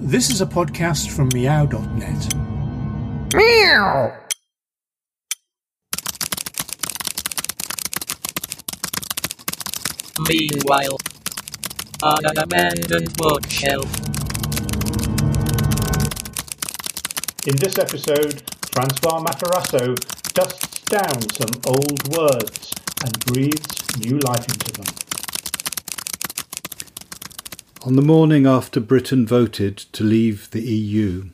This is a podcast from miaaw.net. Meow. Meanwhile, on an abandoned bookshelf. In this episode, Francois Matarasso dusts down some old words and breathes new life into them. On the morning after Britain voted to leave the EU,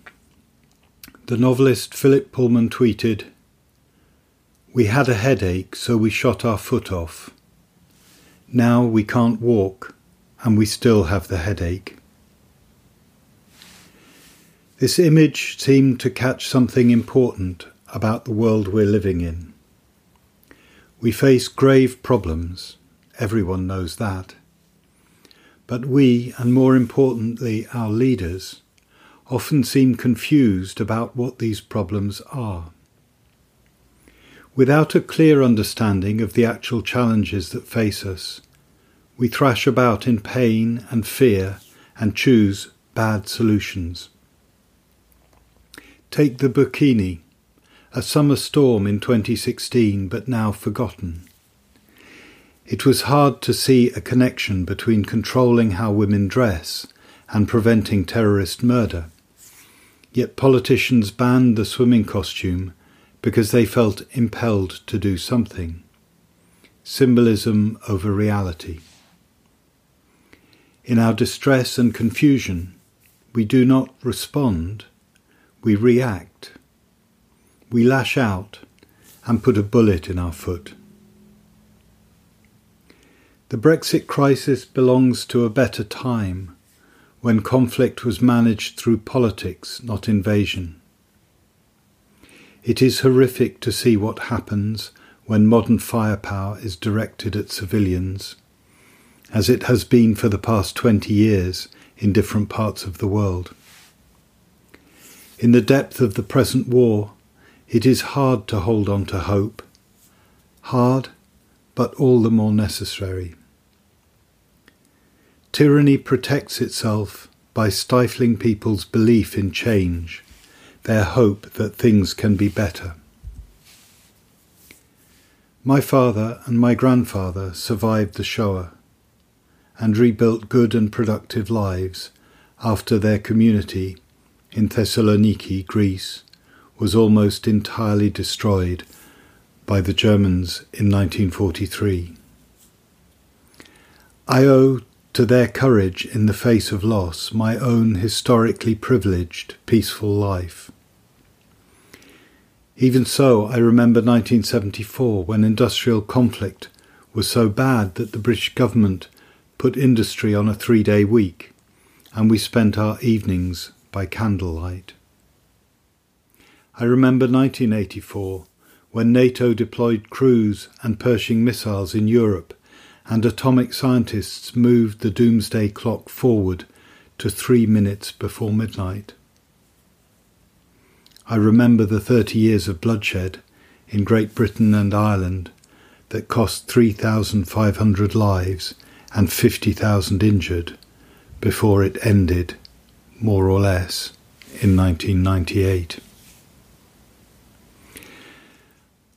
the novelist Philip Pullman tweeted, We had a headache, so we shot our foot off. Now we can't walk, and we still have the headache. This image seemed to catch something important about the world we're living in. We face grave problems, everyone knows that. But we, and more importantly our leaders, often seem confused about what these problems are. Without a clear understanding of the actual challenges that face us, we thrash about in pain and fear and choose bad solutions. Take the Burkini, a summer storm in 2016 but now forgotten. It was hard to see a connection between controlling how women dress and preventing terrorist murder. Yet politicians banned the swimming costume because they felt impelled to do something. Symbolism over reality. In our distress and confusion, we do not respond, we react. We lash out and put a bullet in our foot. The Brexit crisis belongs to a better time, when conflict was managed through politics, not invasion. It is horrific to see what happens when modern firepower is directed at civilians, as it has been for the past 20 years in different parts of the world. In the depth of the present war, it is hard to hold on to hope. Hard but all the more necessary. Tyranny protects itself by stifling people's belief in change, their hope that things can be better. My father and my grandfather survived the Shoah and rebuilt good and productive lives after their community in Thessaloniki, Greece, was almost entirely destroyed by the Germans in 1943. I owe to their courage in the face of loss my own historically privileged, peaceful life. Even so, I remember 1974 when industrial conflict was so bad that the British government put industry on a three day week, and we spent our evenings by candlelight. I remember 1984 when NATO deployed cruise and Pershing missiles in Europe and atomic scientists moved the doomsday clock forward to three minutes before midnight. I remember the 30 years of bloodshed in Great Britain and Ireland that cost 3,500 lives and 50,000 injured before it ended, more or less, in 1998.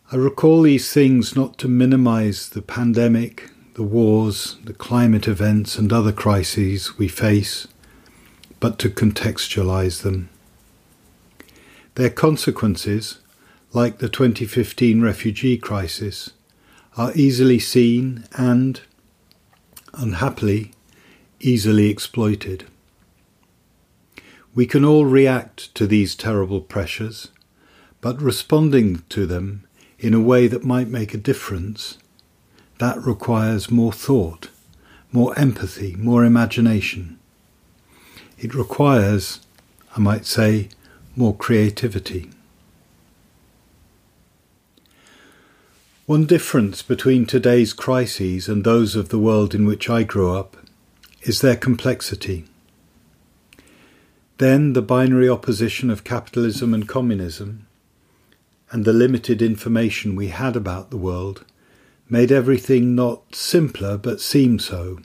I recall these things not to minimize the pandemic, the wars, the climate events, and other crises we face, but to contextualize them. Their consequences, like the 2015 refugee crisis, are easily seen and, unhappily, easily exploited. We can all react to these terrible pressures, but responding to them in a way that might make a difference, that requires more thought, more empathy, more imagination. It requires, I might say, more creativity. One difference between today's crises and those of the world in which I grew up is their complexity. Then the binary opposition of capitalism and communism and the limited information we had about the world made everything not simpler but seem so.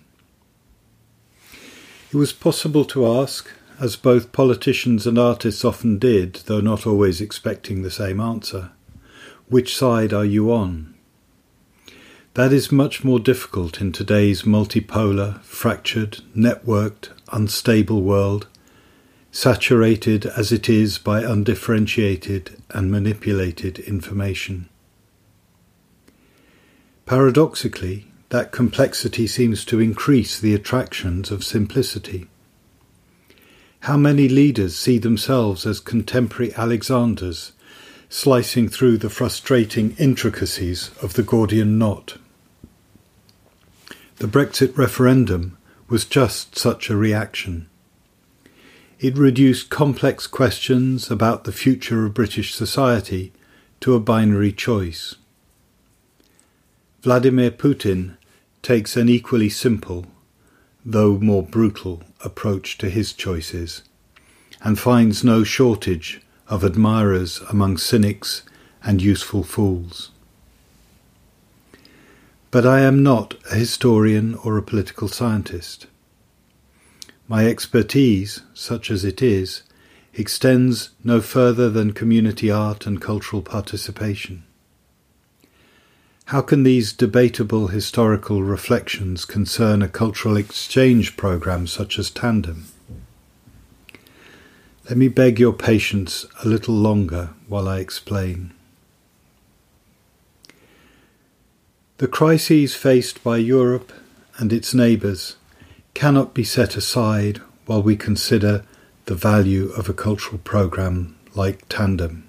It was possible to ask, as both politicians and artists often did, though not always expecting the same answer. Which side are you on? That is much more difficult in today's multipolar, fractured, networked, unstable world, saturated as it is by undifferentiated and manipulated information. Paradoxically, that complexity seems to increase the attractions of simplicity. How many leaders see themselves as contemporary Alexanders, slicing through the frustrating intricacies of the Gordian knot? The Brexit referendum was just such a reaction. It reduced complex questions about the future of British society to a binary choice. Vladimir Putin takes an equally simple, though more brutal, approach to his choices, and finds no shortage of admirers among cynics and useful fools. But I am not a historian or a political scientist. My expertise, such as it is, extends no further than community art and cultural participation. How can these debatable historical reflections concern a cultural exchange program such as Tandem? Let me beg your patience a little longer while I explain. The crises faced by Europe and its neighbours cannot be set aside while we consider the value of a cultural programme like Tandem.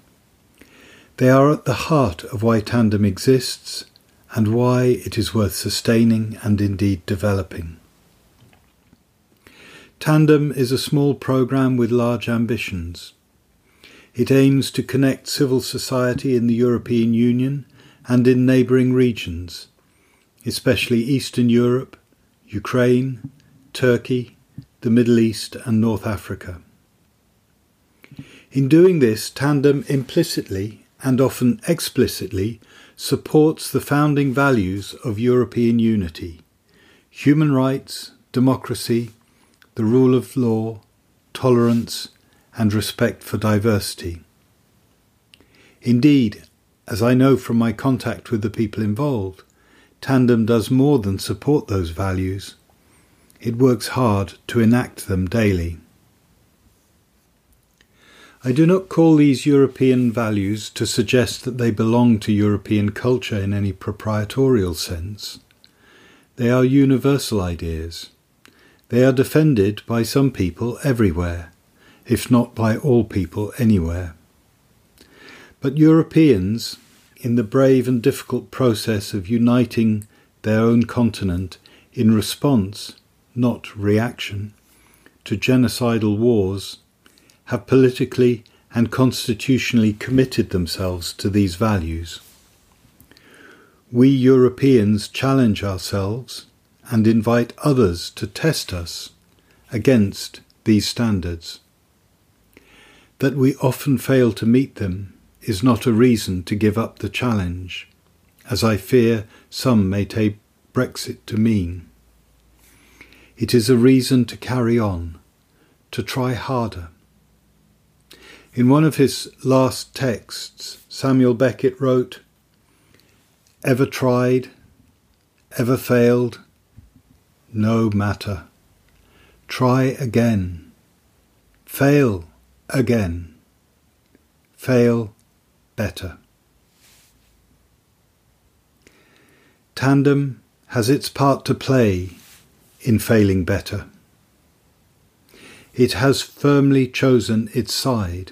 They are at the heart of why Tandem exists and why it is worth sustaining and indeed developing. Tandem is a small programme with large ambitions. It aims to connect civil society in the European Union and in neighbouring regions, especially Eastern Europe, Ukraine, Turkey, the Middle East, and North Africa. In doing this, Tandem implicitly and often explicitly supports the founding values of European unity human rights, democracy, the rule of law, tolerance, and respect for diversity. Indeed, as I know from my contact with the people involved, Tandem does more than support those values it works hard to enact them daily. I do not call these European values to suggest that they belong to European culture in any proprietorial sense. They are universal ideas. They are defended by some people everywhere, if not by all people anywhere. But Europeans, in the brave and difficult process of uniting their own continent in response not reaction, to genocidal wars, have politically and constitutionally committed themselves to these values. We Europeans challenge ourselves and invite others to test us against these standards. That we often fail to meet them is not a reason to give up the challenge, as I fear some may take Brexit to mean. It is a reason to carry on, to try harder. In one of his last texts, Samuel Beckett wrote, Ever tried, ever failed, no matter. Try again. Fail again. Fail better. Tandem has its part to play in failing better. It has firmly chosen its side,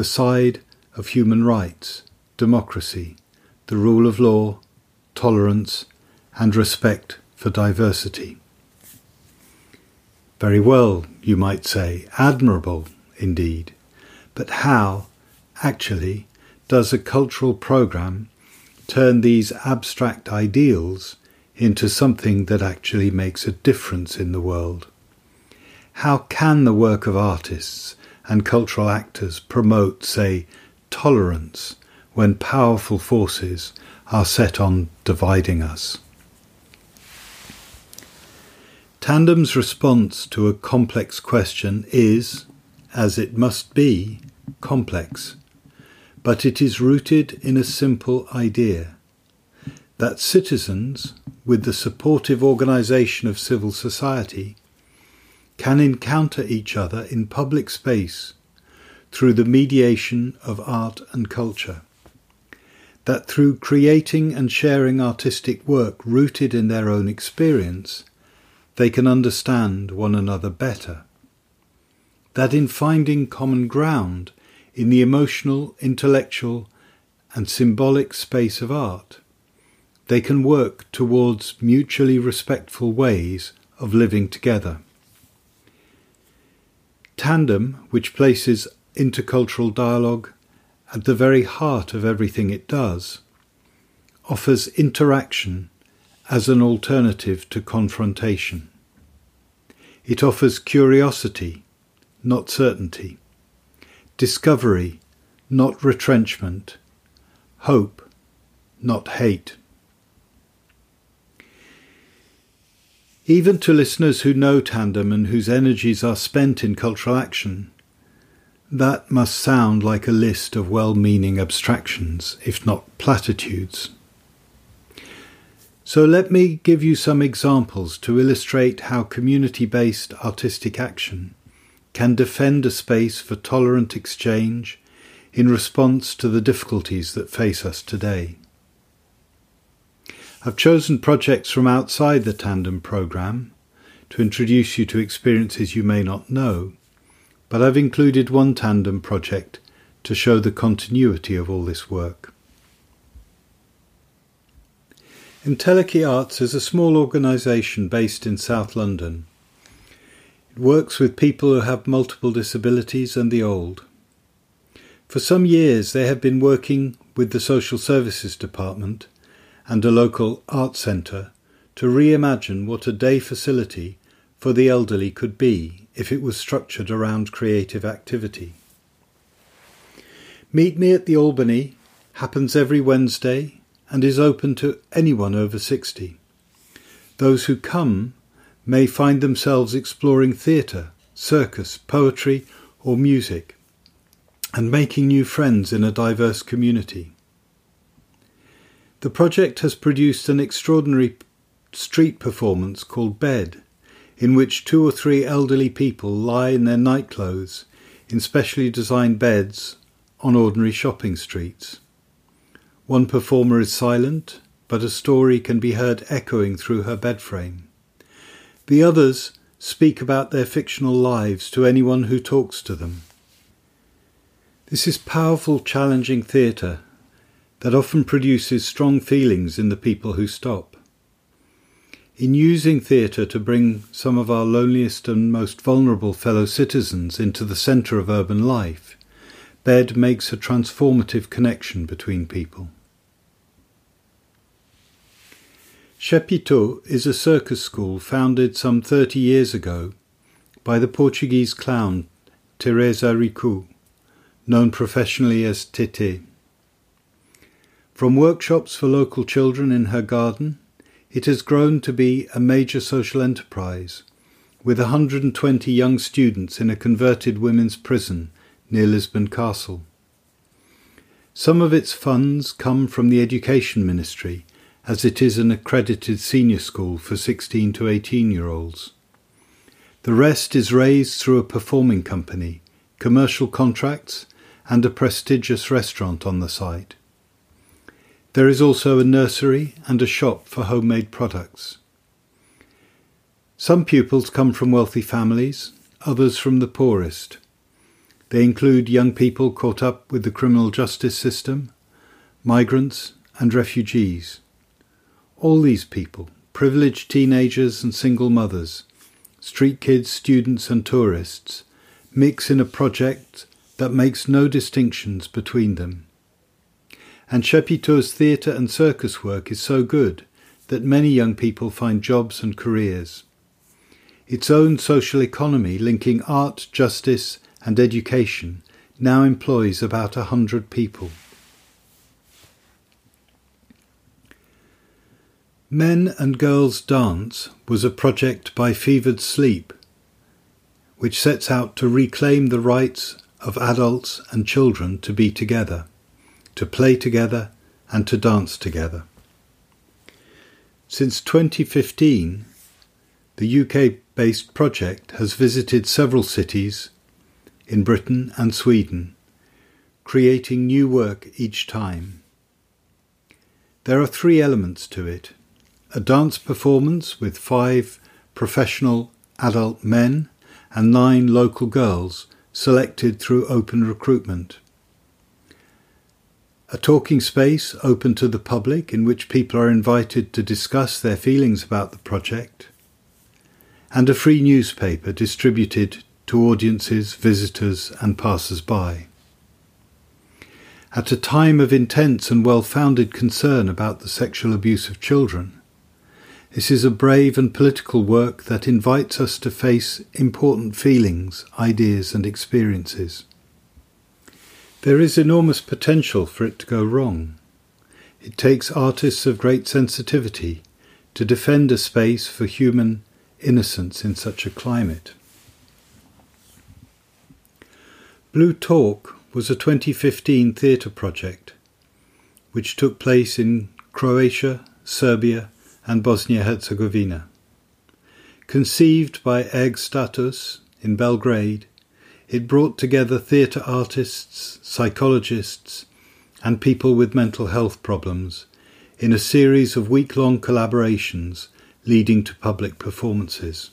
the side of human rights, democracy, the rule of law, tolerance, and respect for diversity. Very well, you might say, admirable indeed, but how, actually, does a cultural programme turn these abstract ideals into something that actually makes a difference in the world? How can the work of artists and cultural actors promote, say, tolerance when powerful forces are set on dividing us? Tandem's response to a complex question is, as it must be, complex, but it is rooted in a simple idea that citizens, with the supportive organisation of civil society, can encounter each other in public space through the mediation of art and culture. That through creating and sharing artistic work rooted in their own experience, they can understand one another better. That in finding common ground in the emotional, intellectual, and symbolic space of art, they can work towards mutually respectful ways of living together. Tandem, which places intercultural dialogue at the very heart of everything it does, offers interaction as an alternative to confrontation. It offers curiosity, not certainty, discovery, not retrenchment, hope, not hate. Even to listeners who know Tandem and whose energies are spent in cultural action, that must sound like a list of well meaning abstractions, if not platitudes. So let me give you some examples to illustrate how community based artistic action can defend a space for tolerant exchange in response to the difficulties that face us today. I've chosen projects from outside the Tandem programme to introduce you to experiences you may not know, but I've included one Tandem project to show the continuity of all this work. Entelechy Arts is a small organisation based in South London. It works with people who have multiple disabilities and the old. For some years, they have been working with the Social Services Department and a local art centre to reimagine what a day facility for the elderly could be if it was structured around creative activity. Meet Me at the Albany happens every Wednesday and is open to anyone over 60. Those who come may find themselves exploring theatre, circus, poetry, or music, and making new friends in a diverse community. The project has produced an extraordinary street performance called Bed, in which two or three elderly people lie in their nightclothes in specially designed beds on ordinary shopping streets. One performer is silent, but a story can be heard echoing through her bed frame. The others speak about their fictional lives to anyone who talks to them. This is powerful, challenging theatre that often produces strong feelings in the people who stop. In using theatre to bring some of our loneliest and most vulnerable fellow citizens into the centre of urban life, Bed makes a transformative connection between people. Chapitô is a circus school founded some 30 years ago by the Portuguese clown Teresa Ricou, known professionally as Tete. From workshops for local children in her garden, it has grown to be a major social enterprise, with 120 young students in a converted women's prison near Lisbon Castle. Some of its funds come from the Education Ministry, as it is an accredited senior school for 16 to 18 year olds. The rest is raised through a performing company, commercial contracts, and a prestigious restaurant on the site. There is also a nursery and a shop for homemade products. Some pupils come from wealthy families, others from the poorest. They include young people caught up with the criminal justice system, migrants, and refugees. All these people, privileged teenagers and single mothers, street kids, students, and tourists, mix in a project that makes no distinctions between them and Chapitô's theatre and circus work is so good that many young people find jobs and careers. Its own social economy linking art, justice, and education now employs about a hundred people. Men and Girls Dance was a project by Fevered Sleep, which sets out to reclaim the rights of adults and children to be together, to play together, and to dance together. Since 2015, the UK based project has visited several cities in Britain and Sweden, creating new work each time. There are three elements to it a dance performance with five professional adult men and nine local girls selected through open recruitment. A talking space open to the public in which people are invited to discuss their feelings about the project. And a free newspaper distributed to audiences, visitors, and passers by. At a time of intense and well founded concern about the sexual abuse of children, this is a brave and political work that invites us to face important feelings, ideas, and experiences. There is enormous potential for it to go wrong. It takes artists of great sensitivity to defend a space for human innocence in such a climate. Blue Talk was a 2015 theatre project which took place in Croatia, Serbia, and Bosnia Herzegovina. Conceived by Egg Status in Belgrade, it brought together theatre artists, psychologists, and people with mental health problems in a series of week long collaborations leading to public performances.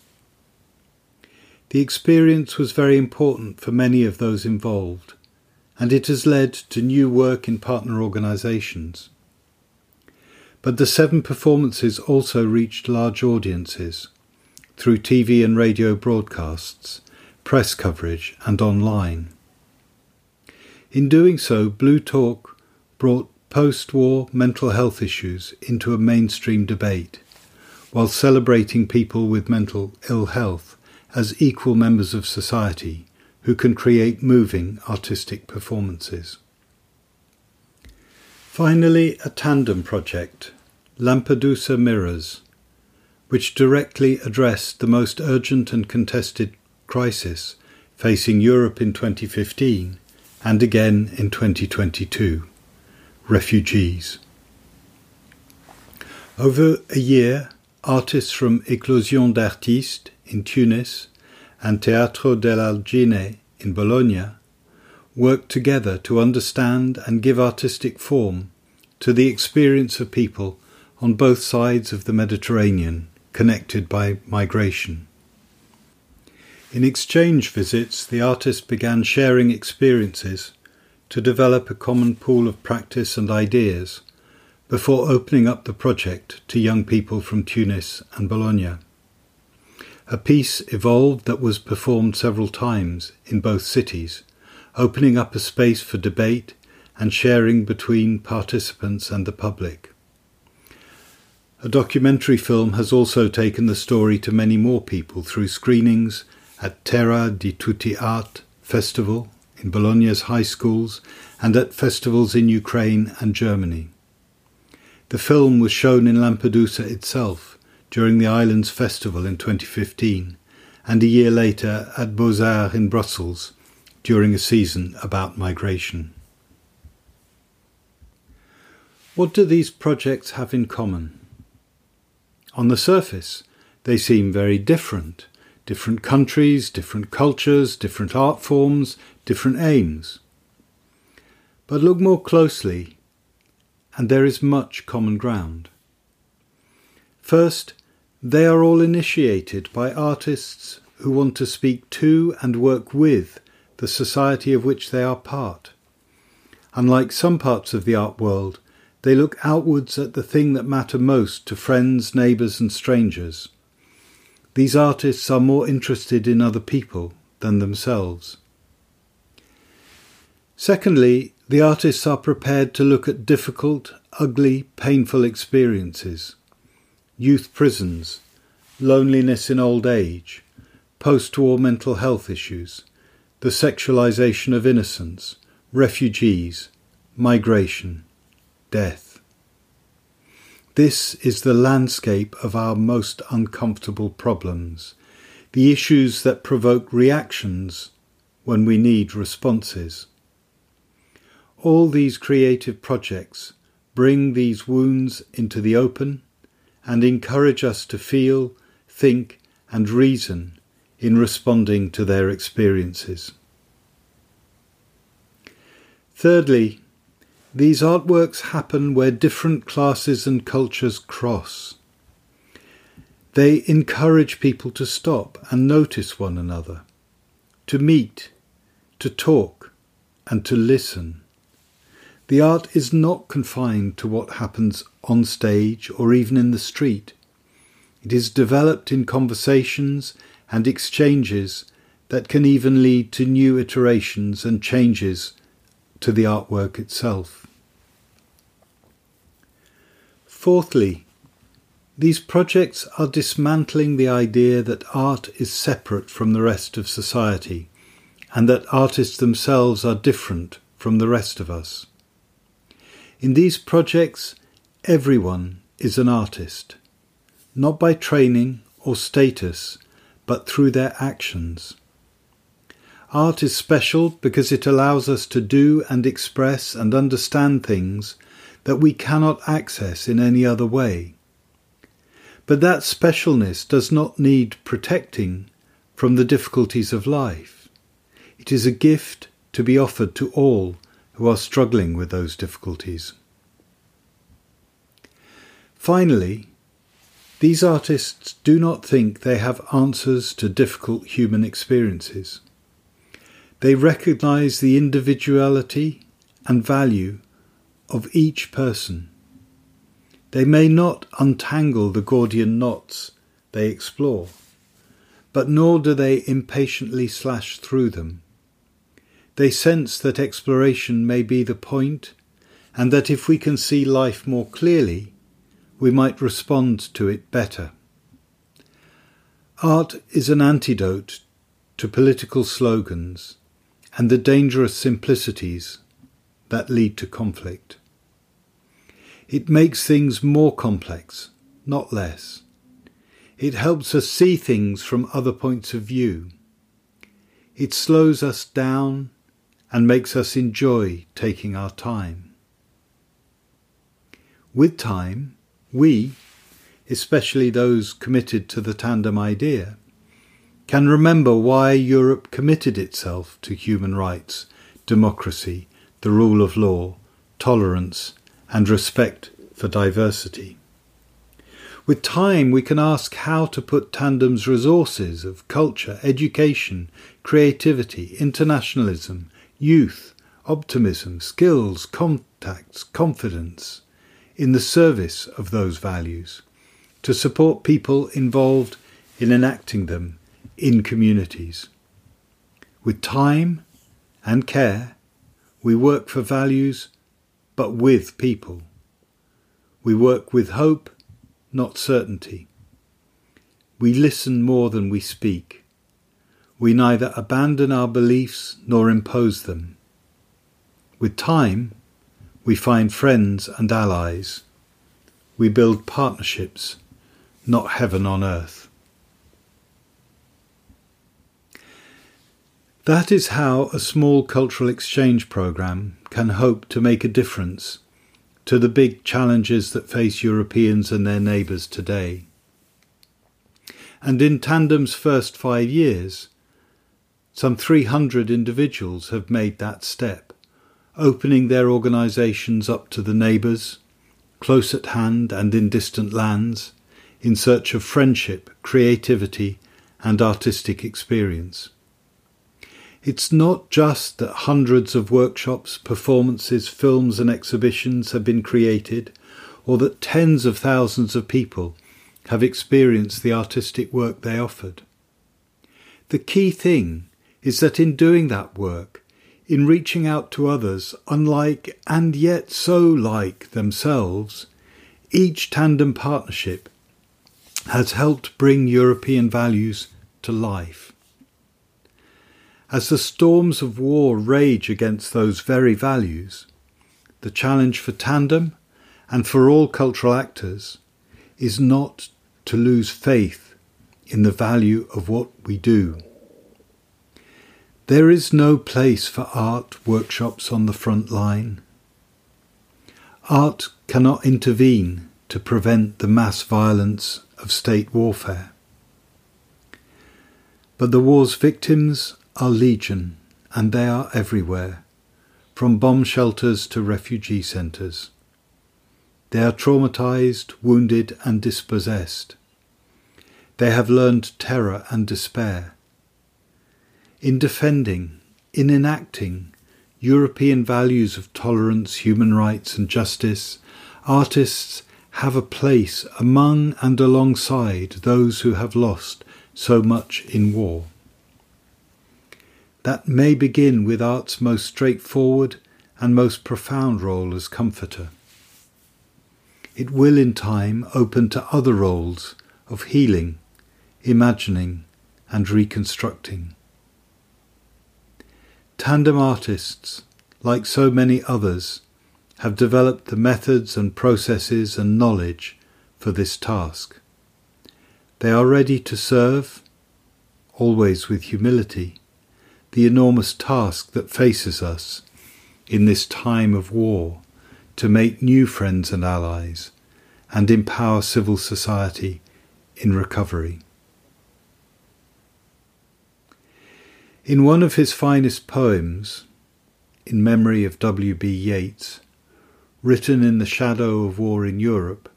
The experience was very important for many of those involved, and it has led to new work in partner organisations. But the seven performances also reached large audiences through TV and radio broadcasts, press coverage, and online. In doing so, Blue Talk brought post war mental health issues into a mainstream debate, while celebrating people with mental ill health as equal members of society who can create moving artistic performances. Finally, a tandem project, Lampedusa Mirrors, which directly addressed the most urgent and contested crisis facing Europe in 2015 and again in 2022 refugees. Over a year, artists from Eclosion d'Artistes in Tunis and Teatro dell'Argine in Bologna worked together to understand and give artistic form to the experience of people on both sides of the Mediterranean connected by migration. In exchange visits, the artists began sharing experiences to develop a common pool of practice and ideas before opening up the project to young people from Tunis and Bologna. A piece evolved that was performed several times in both cities, opening up a space for debate and sharing between participants and the public. A documentary film has also taken the story to many more people through screenings at Terra di Tutti Art Festival in Bologna's high schools and at festivals in Ukraine and Germany. The film was shown in Lampedusa itself during the island's festival in 2015 and a year later at Beaux Arts in Brussels during a season about migration. What do these projects have in common? On the surface, they seem very different. Different countries, different cultures, different art forms, different aims. But look more closely, and there is much common ground. First, they are all initiated by artists who want to speak to and work with the society of which they are part. Unlike some parts of the art world, they look outwards at the thing that matter most to friends, neighbours, and strangers. These artists are more interested in other people than themselves. Secondly, the artists are prepared to look at difficult, ugly, painful experiences youth prisons, loneliness in old age, post war mental health issues, the sexualization of innocence, refugees, migration death. This is the landscape of our most uncomfortable problems, the issues that provoke reactions when we need responses. All these creative projects bring these wounds into the open and encourage us to feel, think, and reason in responding to their experiences. Thirdly, these artworks happen where different classes and cultures cross. They encourage people to stop and notice one another, to meet, to talk, and to listen. The art is not confined to what happens on stage or even in the street. It is developed in conversations and exchanges that can even lead to new iterations and changes to the artwork itself. Fourthly, these projects are dismantling the idea that art is separate from the rest of society and that artists themselves are different from the rest of us. In these projects, everyone is an artist, not by training or status, but through their actions. Art is special because it allows us to do and express and understand things that we cannot access in any other way. But that specialness does not need protecting from the difficulties of life. It is a gift to be offered to all who are struggling with those difficulties. Finally, these artists do not think they have answers to difficult human experiences. They recognize the individuality and value of each person. They may not untangle the Gordian knots they explore, but nor do they impatiently slash through them. They sense that exploration may be the point, and that if we can see life more clearly, we might respond to it better. Art is an antidote to political slogans and the dangerous simplicities that lead to conflict. It makes things more complex, not less. It helps us see things from other points of view. It slows us down and makes us enjoy taking our time. With time, we, especially those committed to the tandem idea, can remember why Europe committed itself to human rights, democracy, the rule of law, tolerance, and respect for diversity. With time, we can ask how to put Tandem's resources of culture, education, creativity, internationalism, youth, optimism, skills, contacts, confidence in the service of those values to support people involved in enacting them in communities. With time and care, we work for values, but with people. We work with hope, not certainty. We listen more than we speak. We neither abandon our beliefs nor impose them. With time, we find friends and allies. We build partnerships, not heaven on earth. That is how a small cultural exchange program can hope to make a difference to the big challenges that face Europeans and their neighbours today. And in Tandem's first five years, some 300 individuals have made that step, opening their organisations up to the neighbours, close at hand and in distant lands, in search of friendship, creativity, and artistic experience. It's not just that hundreds of workshops, performances, films, and exhibitions have been created, or that tens of thousands of people have experienced the artistic work they offered. The key thing is that in doing that work, in reaching out to others unlike and yet so like themselves, each tandem partnership has helped bring European values to life. As the storms of war rage against those very values, the challenge for Tandem and for all cultural actors is not to lose faith in the value of what we do. There is no place for art workshops on the front line. Art cannot intervene to prevent the mass violence of state warfare. But the war's victims are legion, and they are everywhere, from bomb shelters to refugee centres. They are traumatized, wounded, and dispossessed. They have learned terror and despair. In defending, in enacting European values of tolerance, human rights, and justice, artists have a place among and alongside those who have lost so much in war. That may begin with art's most straightforward and most profound role as comforter. It will in time open to other roles of healing, imagining, and reconstructing. Tandem artists, like so many others, have developed the methods and processes and knowledge for this task. They are ready to serve, always with humility, the enormous task that faces us in this time of war to make new friends and allies and empower civil society in recovery. In one of his finest poems, in memory of W.B. Yeats, written in the shadow of war in Europe,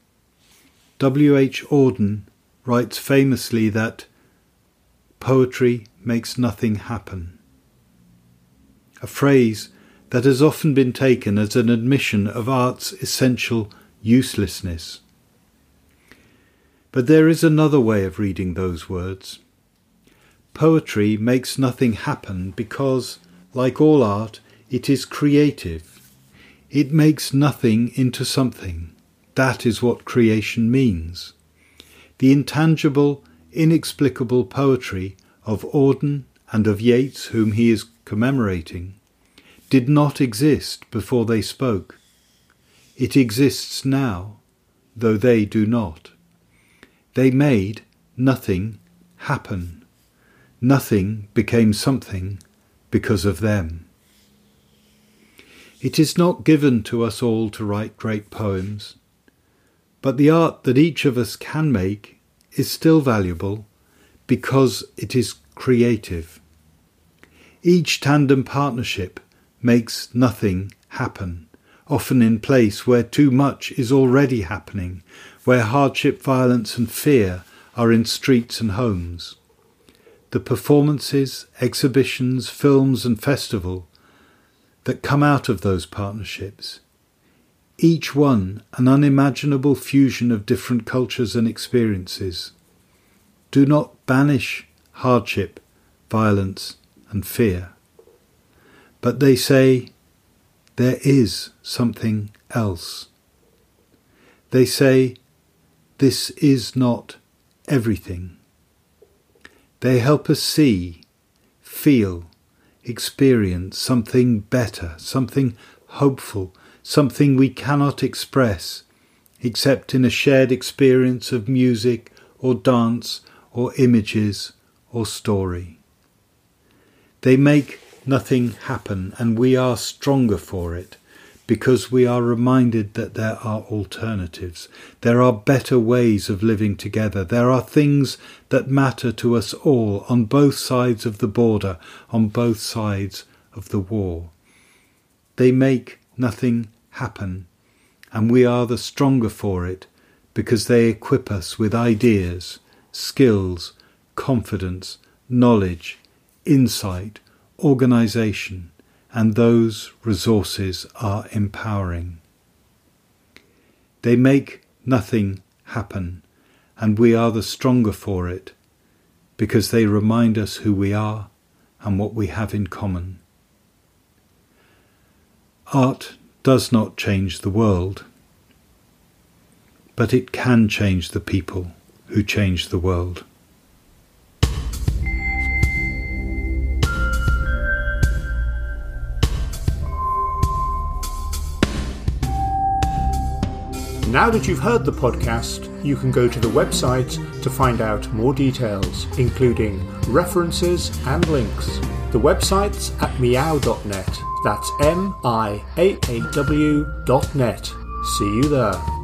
W. H. Auden writes famously that poetry makes nothing happen. A phrase that has often been taken as an admission of art's essential uselessness. But there is another way of reading those words. Poetry makes nothing happen because, like all art, it is creative. It makes nothing into something. That is what creation means. The intangible, inexplicable poetry of Auden and of Yeats, whom he is commemorating, did not exist before they spoke. It exists now, though they do not. They made nothing happen. Nothing became something because of them. It is not given to us all to write great poems. But the art that each of us can make is still valuable because it is creative. Each tandem partnership makes nothing happen, often in place where too much is already happening, where hardship, violence, and fear are in streets and homes. The performances, exhibitions, films, and festival that come out of those partnerships each one an unimaginable fusion of different cultures and experiences. Do not banish hardship, violence, and fear. But they say, there is something else. They say, this is not everything. They help us see, feel, experience something better, something hopeful, something we cannot express except in a shared experience of music or dance or images or story. They make nothing happen, and we are stronger for it because we are reminded that there are alternatives. There are better ways of living together. There are things that matter to us all on both sides of the border, on both sides of the war. They make nothing happen, and we are the stronger for it because they equip us with ideas, skills, confidence, knowledge, insight, organization, and those resources are empowering. They make nothing happen, and we are the stronger for it because they remind us who we are and what we have in common. Art does not change the world, but it can change the people who change the world. Now that you've heard the podcast, you can go to the website to find out more details, including references and links. The website's at miaaw.net. That's M I A A W dot net. See you there.